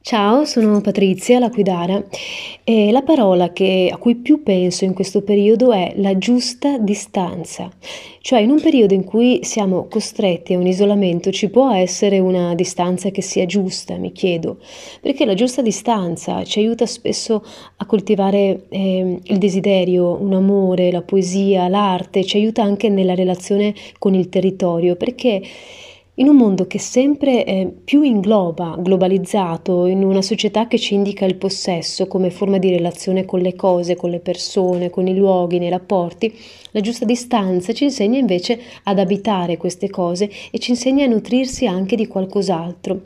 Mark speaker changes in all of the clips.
Speaker 1: Ciao, sono Patrizia Laquidara e la parola che- a cui più penso in questo periodo è la giusta distanza. Cioè, in un periodo in cui siamo costretti a un isolamento, ci può essere una distanza che sia giusta, mi chiedo, perché la giusta distanza ci aiuta spesso a coltivare eh, il desiderio, un amore, la poesia, l'arte, ci aiuta anche nella relazione con il territorio, perché in un mondo che sempre eh, più ingloba, globalizzato, in una società che ci indica il possesso come forma di relazione con le cose, con le persone, con i luoghi, nei rapporti, la giusta distanza ci insegna invece ad abitare queste cose e ci insegna a nutrirsi anche di qualcos'altro.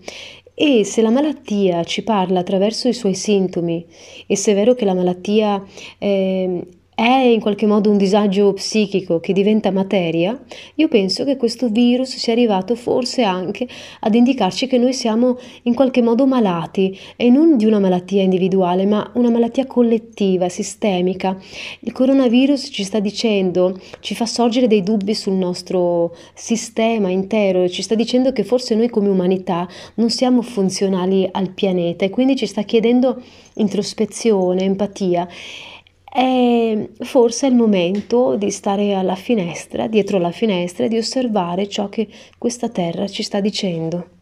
Speaker 1: E se la malattia ci parla attraverso i suoi sintomi, e se è vero che la malattia eh, è in qualche modo un disagio psichico che diventa materia, io penso che questo virus sia arrivato forse anche ad indicarci che noi siamo in qualche modo malati e non di una malattia individuale, ma una malattia collettiva, sistemica. Il coronavirus ci sta dicendo, ci fa sorgere dei dubbi sul nostro sistema intero, ci sta dicendo che forse noi come umanità non siamo funzionali al pianeta e quindi ci sta chiedendo introspezione, empatia e forse è il momento di stare alla finestra, dietro la finestra e di osservare ciò che questa terra ci sta dicendo.